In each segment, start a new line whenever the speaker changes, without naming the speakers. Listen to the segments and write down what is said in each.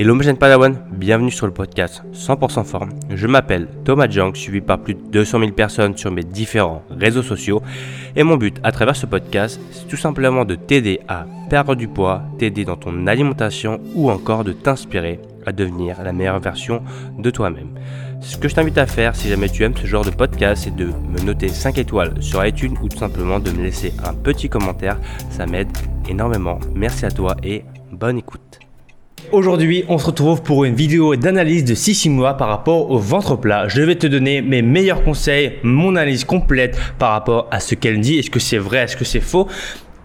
Hello mes jeunes Padawan, bienvenue sur le podcast 100% forme. Je m'appelle Thomas Jang, suivi par plus de 200 000 personnes sur mes différents réseaux sociaux. Et mon but à travers ce podcast, c'est tout simplement de t'aider à perdre du poids, t'aider dans ton alimentation ou encore de t'inspirer à devenir la meilleure version de toi-même. Ce que je t'invite à faire si jamais tu aimes ce genre de podcast, c'est de me noter 5 étoiles sur iTunes ou tout simplement de me laisser un petit commentaire. Ça m'aide énormément. Merci à toi et bonne écoute.
Aujourd'hui, on se retrouve pour une vidéo d'analyse de 6 mois par rapport au ventre plat. Je vais te donner mes meilleurs conseils, mon analyse complète par rapport à ce qu'elle dit. Est-ce que c'est vrai, est-ce que c'est faux?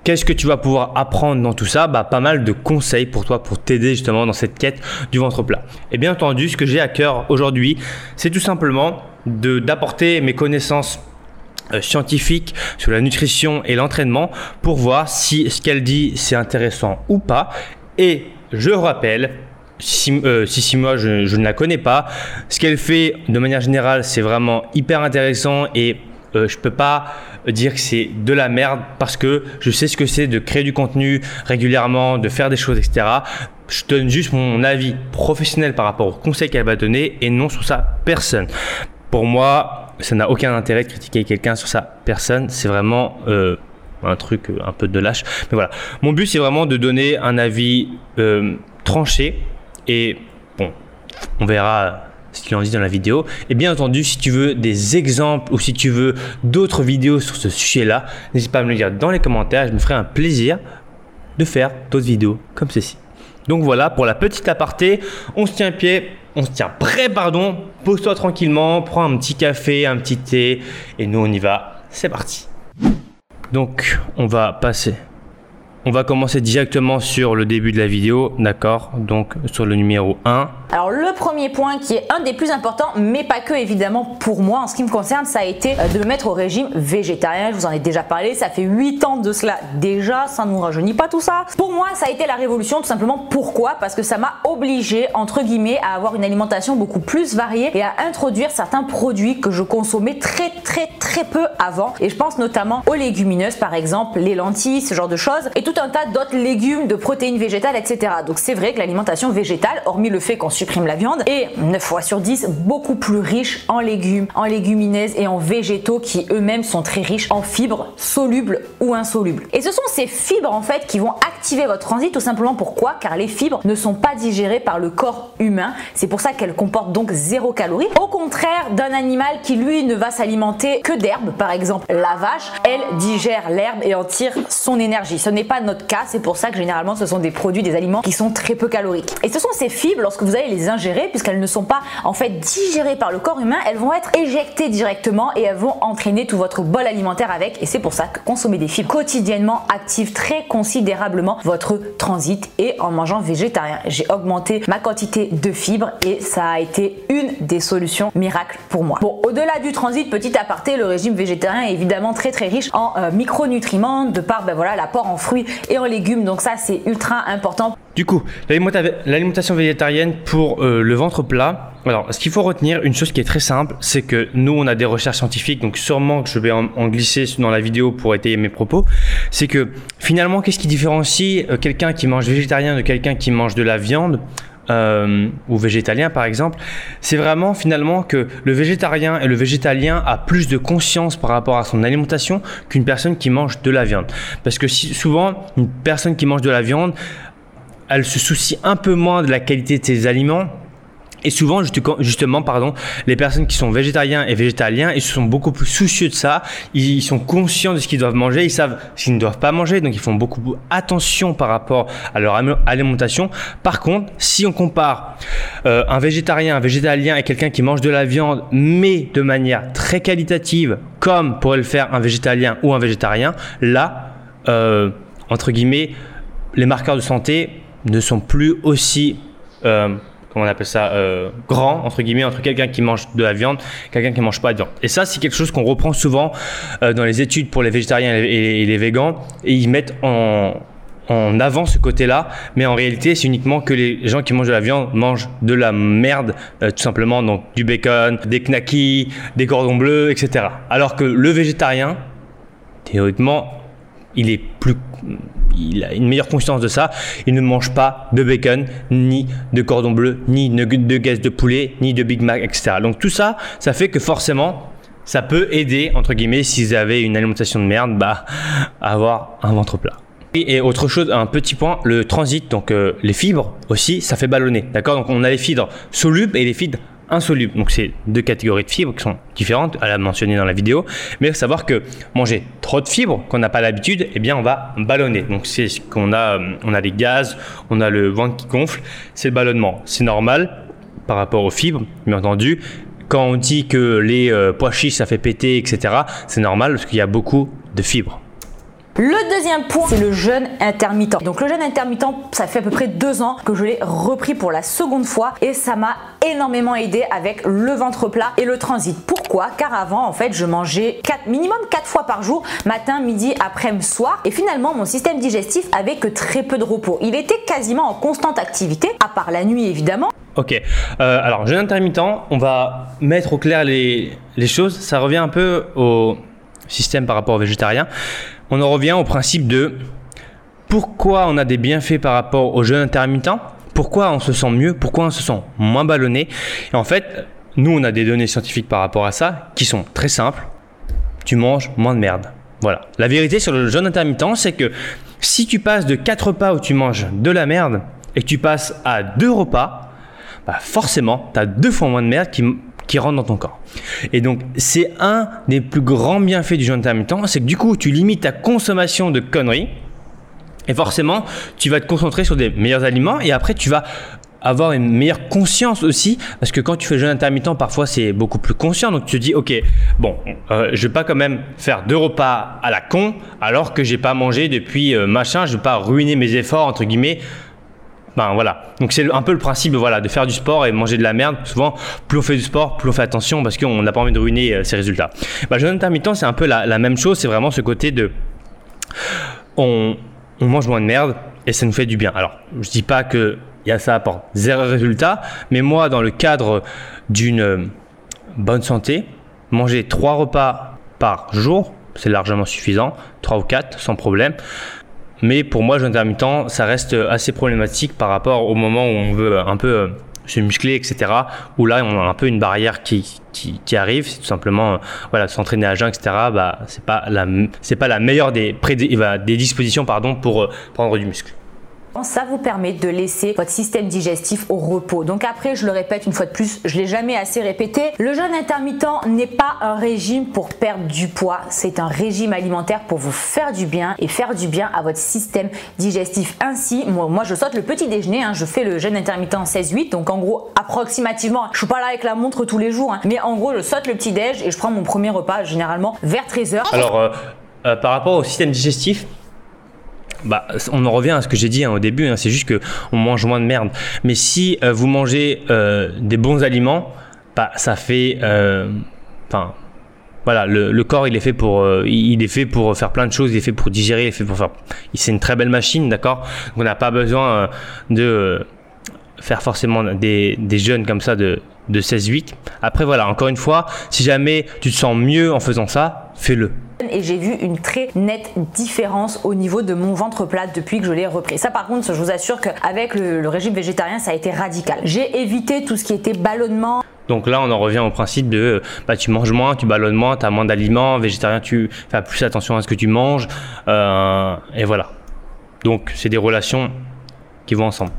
Qu'est-ce que tu vas pouvoir apprendre dans tout ça? Bah, Pas mal de conseils pour toi pour t'aider justement dans cette quête du ventre plat. Et bien entendu, ce que j'ai à cœur aujourd'hui, c'est tout simplement d'apporter mes connaissances euh, scientifiques sur la nutrition et l'entraînement pour voir si ce qu'elle dit c'est intéressant ou pas. Et je rappelle, si, euh, si, moi je, je, ne la connais pas, ce qu'elle fait de manière générale c'est vraiment hyper intéressant et euh, je peux pas dire que c'est de la merde parce que je sais ce que c'est de créer du contenu régulièrement, de faire des choses, etc. Je donne juste mon avis professionnel par rapport aux conseils qu'elle va donner et non sur sa personne. Pour moi, ça n'a aucun intérêt de critiquer quelqu'un sur sa personne. C'est vraiment euh, un truc euh, un peu de lâche. Mais voilà, mon but c'est vraiment de donner un avis euh, tranché et bon, on verra ce qu'il en dit dans la vidéo. Et bien entendu, si tu veux des exemples ou si tu veux d'autres vidéos sur ce sujet-là, n'hésite pas à me le dire dans les commentaires. Je me ferai un plaisir de faire d'autres vidéos comme ceci. Donc voilà, pour la petite aparté, on se tient pied, on se tient prêt, pardon. Pose-toi tranquillement, prends un petit café, un petit thé, et nous on y va. C'est parti. Donc on va passer on va commencer directement sur le début de la vidéo, d'accord? Donc sur le numéro 1.
Alors le premier point qui est un des plus importants, mais pas que évidemment pour moi en ce qui me concerne, ça a été euh, de me mettre au régime végétarien. Je vous en ai déjà parlé, ça fait 8 ans de cela déjà, ça ne nous rajeunit pas tout ça. Pour moi, ça a été la révolution tout simplement. Pourquoi? Parce que ça m'a obligé entre guillemets à avoir une alimentation beaucoup plus variée et à introduire certains produits que je consommais très très très peu avant. Et je pense notamment aux légumineuses par exemple, les lentilles, ce genre de choses. Et tout un tas d'autres légumes, de protéines végétales, etc. Donc c'est vrai que l'alimentation végétale, hormis le fait qu'on supprime la viande, est 9 fois sur 10 beaucoup plus riche en légumes, en légumineuses et en végétaux qui eux-mêmes sont très riches en fibres solubles ou insolubles. Et ce sont ces fibres en fait qui vont activer votre transit tout simplement pourquoi? Car les fibres ne sont pas digérées par le corps humain. C'est pour ça qu'elles comportent donc zéro calorie. Au contraire d'un animal qui lui ne va s'alimenter que d'herbe, par exemple la vache, elle digère l'herbe et en tire son énergie. Ce n'est pas notre cas, c'est pour ça que généralement ce sont des produits, des aliments qui sont très peu caloriques. Et ce sont ces fibres, lorsque vous allez les ingérer, puisqu'elles ne sont pas en fait digérées par le corps humain, elles vont être éjectées directement et elles vont entraîner tout votre bol alimentaire avec. Et c'est pour ça que consommer des fibres quotidiennement active très considérablement votre transit. Et en mangeant végétarien, j'ai augmenté ma quantité de fibres et ça a été une des solutions miracles pour moi. Bon, au-delà du transit, petit aparté, le régime végétarien est évidemment très très riche en euh, micronutriments de par ben voilà l'apport en fruits et en légumes. Donc ça, c'est ultra important.
Du coup, l'alimentation végétarienne pour euh, le ventre plat. Alors, ce qu'il faut retenir, une chose qui est très simple, c'est que nous, on a des recherches scientifiques, donc sûrement que je vais en, glisser dans la vidéo pour étayer mes propos. C'est que finalement, qu'est-ce qui différencie euh, quelqu'un qui mange végétarien de quelqu'un qui mange de la viande euh, ou végétalien par exemple, c'est vraiment finalement que le végétarien et le végétalien a plus de conscience par rapport à son alimentation qu'une personne qui mange de la viande. Parce que souvent, une personne qui mange de la viande, elle se soucie un peu moins de la qualité de ses aliments et souvent, justement, pardon, les personnes qui sont végétariens et végétaliens, ils sont beaucoup plus soucieux de ça. Ils sont conscients de ce qu'ils doivent manger. Ils savent ce qu'ils ne doivent pas manger. Donc, ils font beaucoup attention par rapport à leur alimentation. Par contre, si on compare euh, un végétarien, un végétalien et quelqu'un qui mange de la viande, mais de manière très qualitative, comme pourrait le faire un végétalien ou un végétarien, là, euh, entre guillemets, les marqueurs de santé ne sont plus aussi... Euh, comment on appelle ça, euh, grand, entre guillemets, entre quelqu'un qui mange de la viande, quelqu'un qui ne mange pas de viande. Et ça, c'est quelque chose qu'on reprend souvent euh, dans les études pour les végétariens et, les végans, et ils mettent en, en avant ce côté-là, mais en réalité, c'est uniquement que les gens qui mangent de la viande mangent de la merde, euh, tout simplement, donc du bacon, des knackis, des cordons bleus, etc. Alors que le végétarien, théoriquement, il est plus il a une meilleure conscience de ça. Il ne mange pas de bacon, ni de cordon bleu, ni de, gaz de poulet, ni de Big Mac, etc. Donc tout ça, ça fait que forcément, ça peut aider, entre guillemets, s'ils avaient une alimentation de merde, bah, à avoir un ventre plat. Et autre chose, un petit point, le transit, donc euh, les fibres aussi, ça fait ballonner. D'accord? Donc on a les fibres solubles et les fibres insolubles. Donc c'est deux catégories de fibres qui sont différentes, à la mentionner dans la vidéo. Mais il faut savoir que manger trop de fibres qu'on n'a pas l'habitude, eh bien on va ballonner. Donc c'est ce qu'on a, euh, on a les gaz, on a le ventre qui gonfle, c'est le ballonnement. C'est normal par rapport aux fibres, bien entendu. Quand on dit que les euh, pois chiches ça fait péter, etc., c'est normal parce qu'il y a beaucoup de fibres.
Le deuxième point, c'est le jeûne intermittent. Donc le jeûne intermittent, ça fait à peu près deux ans que je l'ai repris pour la seconde fois et ça m'a énormément aidé avec le ventre plat et le transit. Pourquoi? Car avant, en fait, je mangeais 4, minimum 4 fois par jour, matin, midi, après-midi, soir. Et finalement, mon système digestif avait que très peu de repos. Il était quasiment en constante activité, à part la nuit évidemment.
Ok, euh, alors jeûne intermittent, on va mettre au clair les, les choses. Ça revient un peu au système par rapport au végétarien on en revient au principe de pourquoi on a des bienfaits par rapport au jeûne intermittent, pourquoi on se sent mieux, pourquoi on se sent moins ballonné. Et en fait, nous, on a des données scientifiques par rapport à ça qui sont très simples. Tu manges moins de merde. Voilà. La vérité sur le jeûne intermittent, c'est que si tu passes de 4 repas où tu manges de la merde et que tu passes à 2 repas, bah forcément, tu as deux fois moins de merde qui, qui rentre dans ton corps. Et donc, c'est un des plus grands bienfaits du jeûne intermittent, c'est que du coup, tu limites ta consommation de conneries. Et forcément, tu vas te concentrer sur des meilleurs aliments et après, tu vas avoir une meilleure conscience aussi, parce que quand tu fais le jeûne intermittent, parfois c'est beaucoup plus conscient. Donc tu te dis, ok, bon, euh, je vais pas quand même faire deux repas à la con, alors que j'ai pas mangé depuis euh, machin, je vais pas ruiner mes efforts entre guillemets ben voilà. Donc c'est un peu le principe voilà, de faire du sport et manger de la merde. Souvent, plus on fait du sport, plus on fait attention parce qu'on n'a pas envie de ruiner euh, ses résultats. Ben, jeûne intermittent, c'est un peu la, même chose. C'est vraiment ce côté de. On, on, mange moins de merde et ça nous fait du bien. Alors, je dis pas que y a ça apporte zéro résultat, mais moi, dans le cadre d'une euh, bonne santé, manger trois repas par jour, c'est largement suffisant, trois ou quatre sans problème. Mais pour moi, jeûne intermittent, ça reste assez problématique par rapport au moment où on veut un peu euh, se muscler, etc. Où là, on a un peu une barrière qui, qui, arrive. C'est tout simplement, euh, voilà, s'entraîner à jeun, etc. Bah, c'est pas la, c'est pas la meilleure des, des dispositions, pardon, pour euh, prendre du muscle.
Ça vous permet de laisser votre système digestif au repos. Donc après, je le répète une fois de plus, je l'ai jamais assez répété, le jeûne intermittent n'est pas un régime pour perdre du poids, c'est un régime alimentaire pour vous faire du bien et faire du bien à votre système digestif. Ainsi, moi, je saute le petit déjeuner, hein, je fais le jeûne intermittent 16-8, donc en gros approximativement, je suis pas là avec la montre tous les jours, hein, mais en gros je saute le petit déj et je prends mon premier repas généralement vers 13h.
Alors euh, euh, par rapport au système digestif, bah, on en revient à ce que j'ai dit hein, au début, hein, c'est juste que on mange moins de merde. Mais si euh, vous mangez euh, des bons aliments, bah, ça fait, euh, enfin, voilà, le, corps il est fait pour, faire plein de choses, il est fait pour digérer, il est fait pour faire, c'est une très belle machine, d'accord? On n'a pas besoin de faire forcément des, jeûnes comme ça de, de 16-8. Après voilà, encore une fois, si jamais tu te sens mieux en faisant ça, fais-le
et j'ai vu une très nette différence au niveau de mon ventre plat depuis que je l'ai repris. Ça par contre, je vous assure qu'avec le, régime végétarien, ça a été radical. J'ai évité tout ce qui était ballonnement.
Donc là, on en revient au principe de bah, tu manges moins, tu ballonnes moins, tu as moins d'aliments. Végétarien, tu fais plus attention à ce que tu manges. Euh, et voilà. Donc, c'est des relations qui vont ensemble.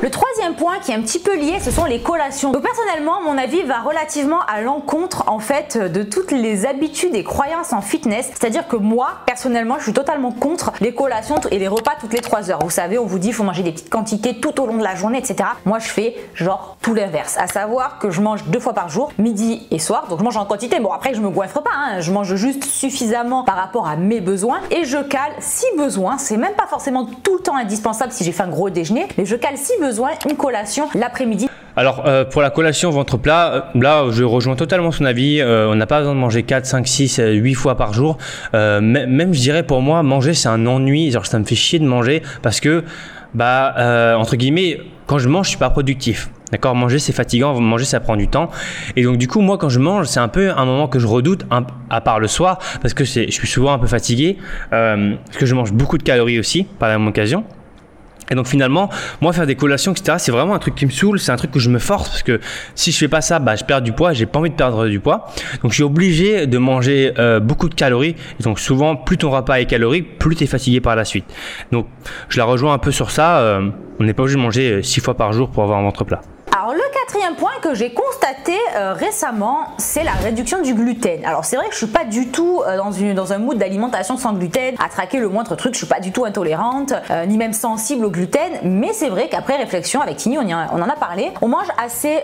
Le troisième point qui est un petit peu lié, ce sont les collations. Donc personnellement, mon avis va relativement à l'encontre en fait de toutes les habitudes et croyances en fitness. C'est-à-dire que moi, personnellement, je suis totalement contre les collations et les repas toutes les 3 heures. Vous savez, on vous dit il faut manger des petites quantités tout au long de la journée, etc. Moi, je fais genre tout l'inverse. À savoir que je mange deux fois par jour, midi et soir. Donc je mange en quantité. Bon après, je me goinfre pas. Hein. Je mange juste suffisamment par rapport à mes besoins et je cale si besoin. C'est même pas forcément tout le temps indispensable si j'ai fait un gros déjeuner, mais je cale si besoin une collation l'après-midi.
Alors euh, pour la collation ventre plat, euh, là je rejoins totalement son avis, euh, on n'a pas besoin de manger 4, 5, 6, 8 fois par jour. même je dirais pour moi manger c'est un ennui, genre ça me fait chier de manger parce que bah entre guillemets quand je mange je suis pas productif. D'accord? Manger, c'est fatigant. Manger, ça prend du temps. Et donc, du coup, moi, quand je mange, c'est un peu un moment que je redoute, à part le soir, parce que je suis souvent un peu fatigué, parce que je mange beaucoup de calories aussi, par la même occasion. Et donc finalement, moi faire des collations, etc., c'est vraiment un truc qui me saoule, c'est un truc que je me force parce que si je fais pas ça, bah, je perds du poids, j'ai pas envie de perdre du poids. Donc je suis obligé de manger euh, beaucoup de calories. Donc souvent, plus ton repas est calorique, plus tu es fatigué par la suite. Donc je la rejoins un peu sur ça. Euh, on n'est pas obligé de manger 6 fois par jour pour avoir un ventre plat.
Quatrième point que j'ai constaté euh, récemment, c'est la réduction du gluten. Alors c'est vrai que je suis pas du tout euh, dans, une, dans un mood d'alimentation sans gluten, à traquer le moindre truc, je suis pas du tout intolérante, euh, ni même sensible au gluten, mais c'est vrai qu'après réflexion avec Tini, on, on, en a parlé, on mange assez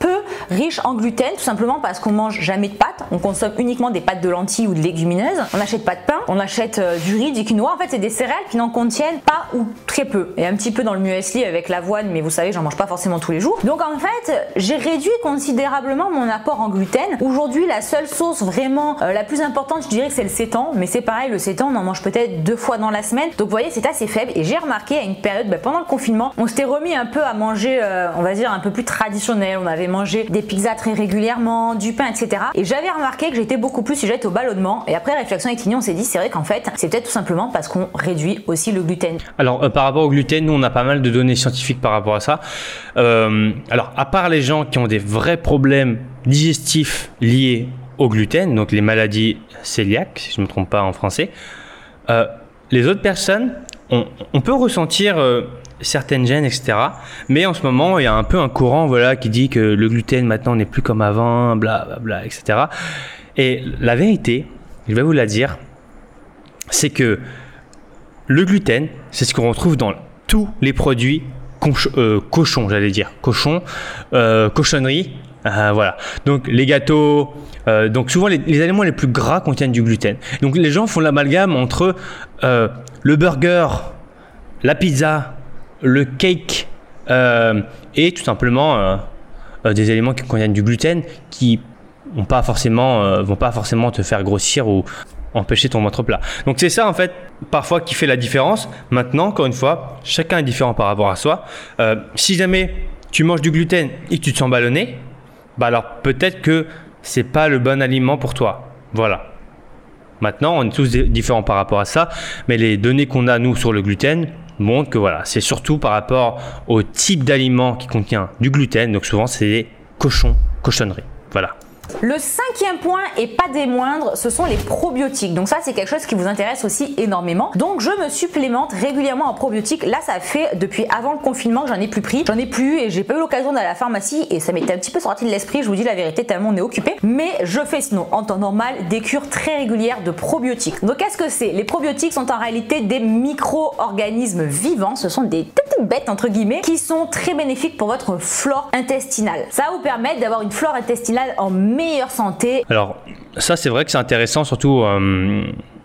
peu riche en gluten, tout simplement parce qu'on mange jamais de pâtes, on consomme uniquement des pâtes de lentilles ou de légumineuses, on n'achète pas de pain, on achète du riz, du quinoa, en fait c'est des céréales qui n'en contiennent pas ou très peu, et un petit peu dans le muesli avec l'avoine, mais vous savez j'en mange pas forcément tous les jours. Donc en fait, j'ai réduit considérablement mon apport en gluten. Aujourd'hui, la seule sauce vraiment euh, la plus importante, je dirais que c'est le sétan, mais c'est pareil, le sétan, on en mange peut-être deux fois dans la semaine. Donc vous voyez, c'est assez faible. Et j'ai remarqué à une période, bah, pendant le confinement, on s'était remis un peu à manger, euh, on va dire, un peu plus traditionnel. On avait mangé des pizzas très régulièrement, du pain, etc. Et j'avais remarqué que j'étais beaucoup plus sujette au ballonnement. Et après réflexion avec Tini, on s'est dit, c'est vrai qu'en fait, c'est peut-être tout simplement parce qu'on réduit aussi le gluten.
Alors, euh, par rapport au gluten, nous, on a pas mal de données scientifiques par rapport à ça. alors, à part les gens qui ont des vrais problèmes digestifs liés au gluten, donc les maladies cœliaques, si je ne me trompe pas en français, euh, les autres personnes, on, peut ressentir euh, certaines gènes, etc. Mais en ce moment, il y a un peu un courant voilà, qui dit que le gluten maintenant n'est plus comme avant, bla bla bla, etc. Et la vérité, je vais vous la dire, c'est que le gluten, c'est ce qu'on retrouve dans tous les produits euh, cochon, j'allais dire, cochon, euh, cochonnerie, euh, voilà. Donc les gâteaux, donc souvent les, aliments les plus gras contiennent du gluten. Donc les gens font l'amalgame entre le burger, la pizza, le cake et tout simplement des éléments qui contiennent du gluten qui vont pas forcément, vont pas forcément te faire grossir ou empêcher ton ventre plat. Donc c'est ça en fait parfois qui fait la différence. Maintenant, encore une fois, chacun est différent par rapport à soi. Euh, si jamais tu manges du gluten et que tu te sens ballonné, bah alors peut-être que c'est pas le bon aliment pour toi. Voilà. Maintenant, on est tous différents par rapport à ça, mais les données qu'on a nous sur le gluten montrent que voilà, c'est surtout par rapport au type d'aliment qui contient du gluten. Donc souvent, c'est des cochons, cochonneries. Voilà.
Le cinquième point, et pas des moindres, ce sont les probiotiques. Donc ça, c'est quelque chose qui vous intéresse aussi énormément. Donc je me supplémente régulièrement en probiotiques. Là, ça fait depuis avant le confinement que j'en ai plus pris. J'en ai plus et j'ai pas eu l'occasion d'aller à la pharmacie et ça m'était un petit peu sorti de l'esprit, je vous dis la vérité, tellement on est occupé. Mais je fais sinon, en temps normal, des cures très régulières de probiotiques. Donc qu'est-ce que c'est? Les probiotiques sont en réalité des micro-organismes vivants. Ce sont des petites bêtes, entre guillemets, qui sont très bénéfiques pour votre flore intestinale. Ça va vous permettre d'avoir une flore intestinale en meilleure santé.
Alors, ça, c'est vrai que c'est intéressant, surtout. Euh,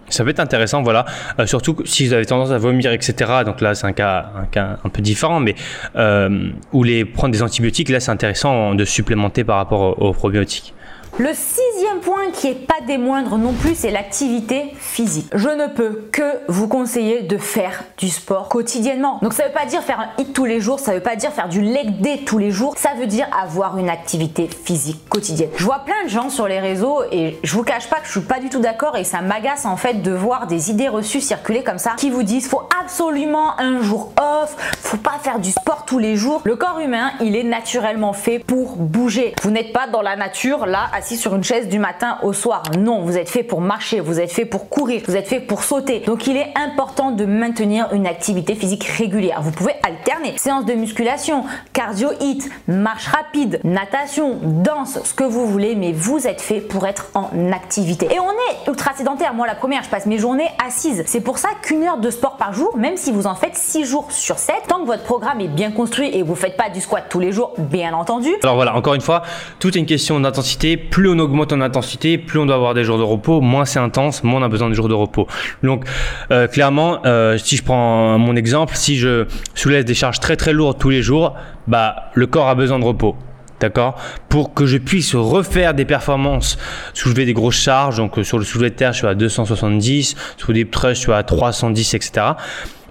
ça peut être intéressant, voilà. Euh, surtout si vous avez tendance à vomir, etc. Donc là, c'est un cas, un cas un peu différent, mais euh, ou les prendre des antibiotiques, là, c'est intéressant de supplémenter par rapport aux probiotiques.
Le sixième point qui est pas des moindres non plus, c'est l'activité physique. Je ne peux que vous conseiller de faire du sport quotidiennement. Donc ça veut pas dire faire un hit tous les jours, ça veut pas dire faire du leg day tous les jours, ça veut dire avoir une activité physique quotidienne. Je vois plein de gens sur les réseaux et je vous cache pas que je suis pas du tout d'accord et ça m'agace en fait de voir des idées reçues circuler comme ça qui vous disent faut absolument un jour off, faut pas faire du sport tous les jours. Le corps humain, il est naturellement fait pour bouger. Vous n'êtes pas dans la nature là assis sur une chaise du matin au soir. Non, vous êtes fait pour marcher, vous êtes fait pour courir, vous êtes fait pour sauter. Donc il est important de maintenir une activité physique régulière. Vous pouvez alterner séance de musculation, cardio hit, marche rapide, natation, danse, ce que vous voulez, mais vous êtes fait pour être en activité. Et on est ultra sédentaire. Moi, la première, je passe mes journées assises. C'est pour ça qu'une heure de sport par jour, même si vous en faites 6 jours sur 7, tant que votre programme est bien construit et que vous faites pas du squat tous les jours, bien entendu.
Alors voilà, encore une fois, tout est une question d'intensité plus on augmente en intensité, plus on doit avoir des jours de repos, moins c'est intense, moins on a besoin de jours de repos. Donc euh, clairement, euh, si je prends mon exemple, si je soulève des charges très très lourdes tous les jours, bah le corps a besoin de repos. D'accord? Pour que je puisse refaire des performances, soulever des grosses charges, donc euh, sur le soulevé de terre, je suis à 270, sur des trusts, je suis à 310, etc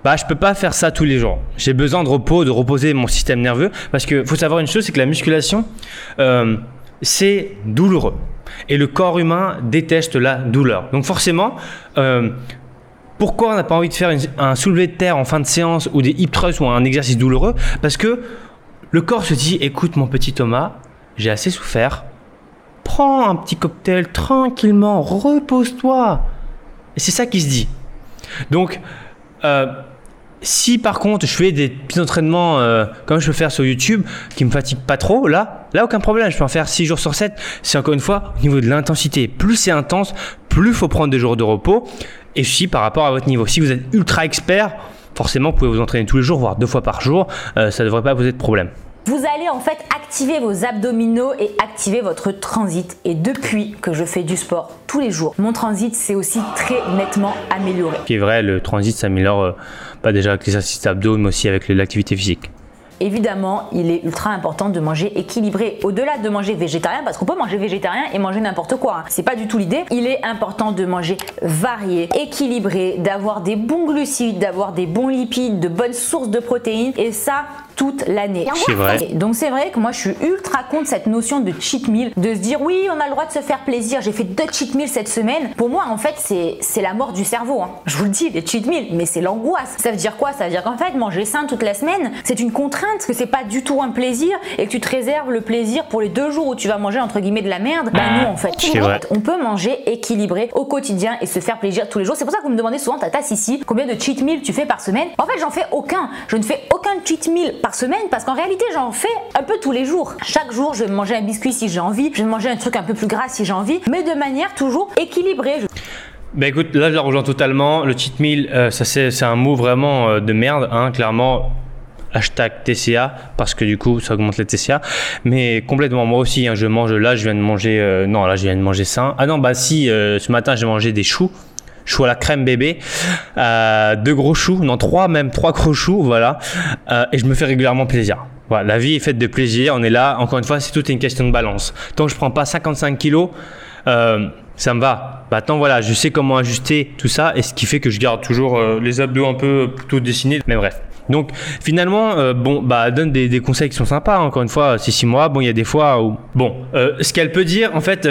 bah, je peux pas faire ça tous les jours. J'ai besoin de repos, de reposer mon système nerveux. Parce que faut savoir une chose, c'est que la musculation, c'est douloureux. Et le corps humain déteste la douleur. Donc forcément, euh, pourquoi on n'a pas envie de faire un soulevé de terre en fin de séance ou des hip thrusts ou un exercice douloureux? Parce que le corps se dit, écoute mon petit Thomas, j'ai assez souffert. Prends un petit cocktail tranquillement, repose-toi. Et c'est ça qui se dit. Donc, euh, si par contre je fais des petits entraînements euh, comme je peux faire sur YouTube qui me fatiguent pas trop, là, là aucun problème, je peux en faire 6 jours sur 7. C'est encore une fois au niveau de l'intensité. Plus c'est intense, plus il faut prendre des jours de repos. Et aussi par rapport à votre niveau. Si vous êtes ultra expert, forcément vous pouvez vous entraîner tous les jours, voire deux fois par jour. Euh, ça ne devrait pas poser de problème.
Vous allez en fait activer vos abdominaux et activer votre transit. Et depuis que je fais du sport tous les jours, mon transit s'est aussi très nettement amélioré.
Ce qui est vrai, le transit s'améliore euh, pas déjà avec les exercices abdos, mais aussi avec l'activité physique.
Évidemment, il est ultra important de manger équilibré. Au-delà de manger végétarien, parce qu'on peut manger végétarien et manger n'importe quoi. Hein. C'est pas du tout l'idée. Il est important de manger varié, équilibré, d'avoir des bons glucides, d'avoir des bons lipides, de bonnes sources de protéines. Et ça, toute l'année.
C'est vrai.
Donc c'est vrai que moi je suis ultra contre cette notion de cheat meal, de se dire oui on a le droit de se faire plaisir, j'ai fait deux cheat meals cette semaine. Pour moi en fait c'est la mort du cerveau. Hein. Je vous le dis, les cheat meals, mais c'est l'angoisse. Ça veut dire quoi? Ça veut dire qu'en fait manger sain toute la semaine, c'est une contrainte, que c'est pas du tout un plaisir et que tu te réserves le plaisir pour les deux jours où tu vas manger entre guillemets de la merde. Bah non en fait. On peut manger équilibré au quotidien et se faire plaisir tous les jours. C'est pour ça que vous me demandez souvent ta tasse ici, combien de cheat meals tu fais par semaine? En fait j'en fais aucun. Je ne fais aucun cheat meal par semaine parce qu'en réalité j'en fais un peu tous les jours. Chaque jour je vais manger un biscuit si j'ai envie, je vais manger un truc un peu plus gras si j'ai envie, mais de manière toujours équilibrée.
Bah écoute, là je la rejoins totalement. Le cheat meal, euh, ça c'est un mot vraiment euh, de merde, hein, clairement. Hashtag TCA parce que du coup ça augmente les TCA mais complètement moi aussi hein, je mange là je viens de manger euh, non là je viens de manger sain ah non bah si ce matin j'ai mangé des choux choux à la crème bébé, euh, deux gros choux, non trois même, trois gros choux, voilà. Euh, et je me fais régulièrement plaisir. Voilà, la vie est faite de plaisir, on est là, encore une fois, c'est toute une question de balance. Tant que je prends pas 55 kilos, euh, ça me va. Maintenant, voilà, je sais comment ajuster tout ça, et ce qui fait que je garde toujours les abdos un peu plutôt dessinés, mais bref. Donc finalement, euh, bon, bah donne des, conseils qui sont sympas. Hein. Encore une fois, c'est six mois. Bon, il y a des fois où, bon, euh, ce qu'elle peut dire, en fait,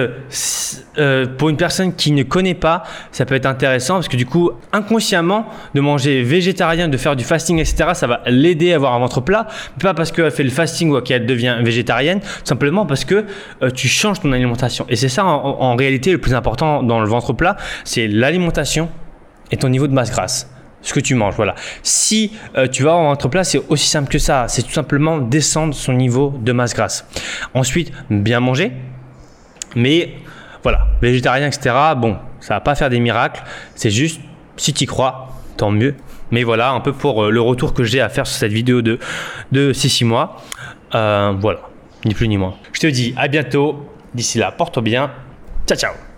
euh, pour une personne qui ne connaît pas, ça peut être intéressant parce que du coup, inconsciemment, de manger végétarien, de faire du fasting, etc., ça va l'aider à avoir un ventre plat. Pas parce qu'elle fait le fasting ou qu'elle devient végétarienne, simplement parce que tu changes ton alimentation. Et c'est ça en réalité le plus important dans le ventre plat, c'est l'alimentation et ton niveau de masse grasse ce que tu manges. Voilà. Si euh, tu vas en ventre plat, c'est aussi simple que ça. C'est tout simplement descendre son niveau de masse grasse. Ensuite, bien manger. Mais voilà, végétarien, etc. Bon, ça va pas faire des miracles. C'est juste, si tu crois, tant mieux. Mais voilà, un peu pour euh, le retour que j'ai à faire sur cette vidéo de, de 6 mois. Euh, voilà, ni plus ni moins. Je te dis à bientôt. D'ici là, porte bien. Ciao, ciao.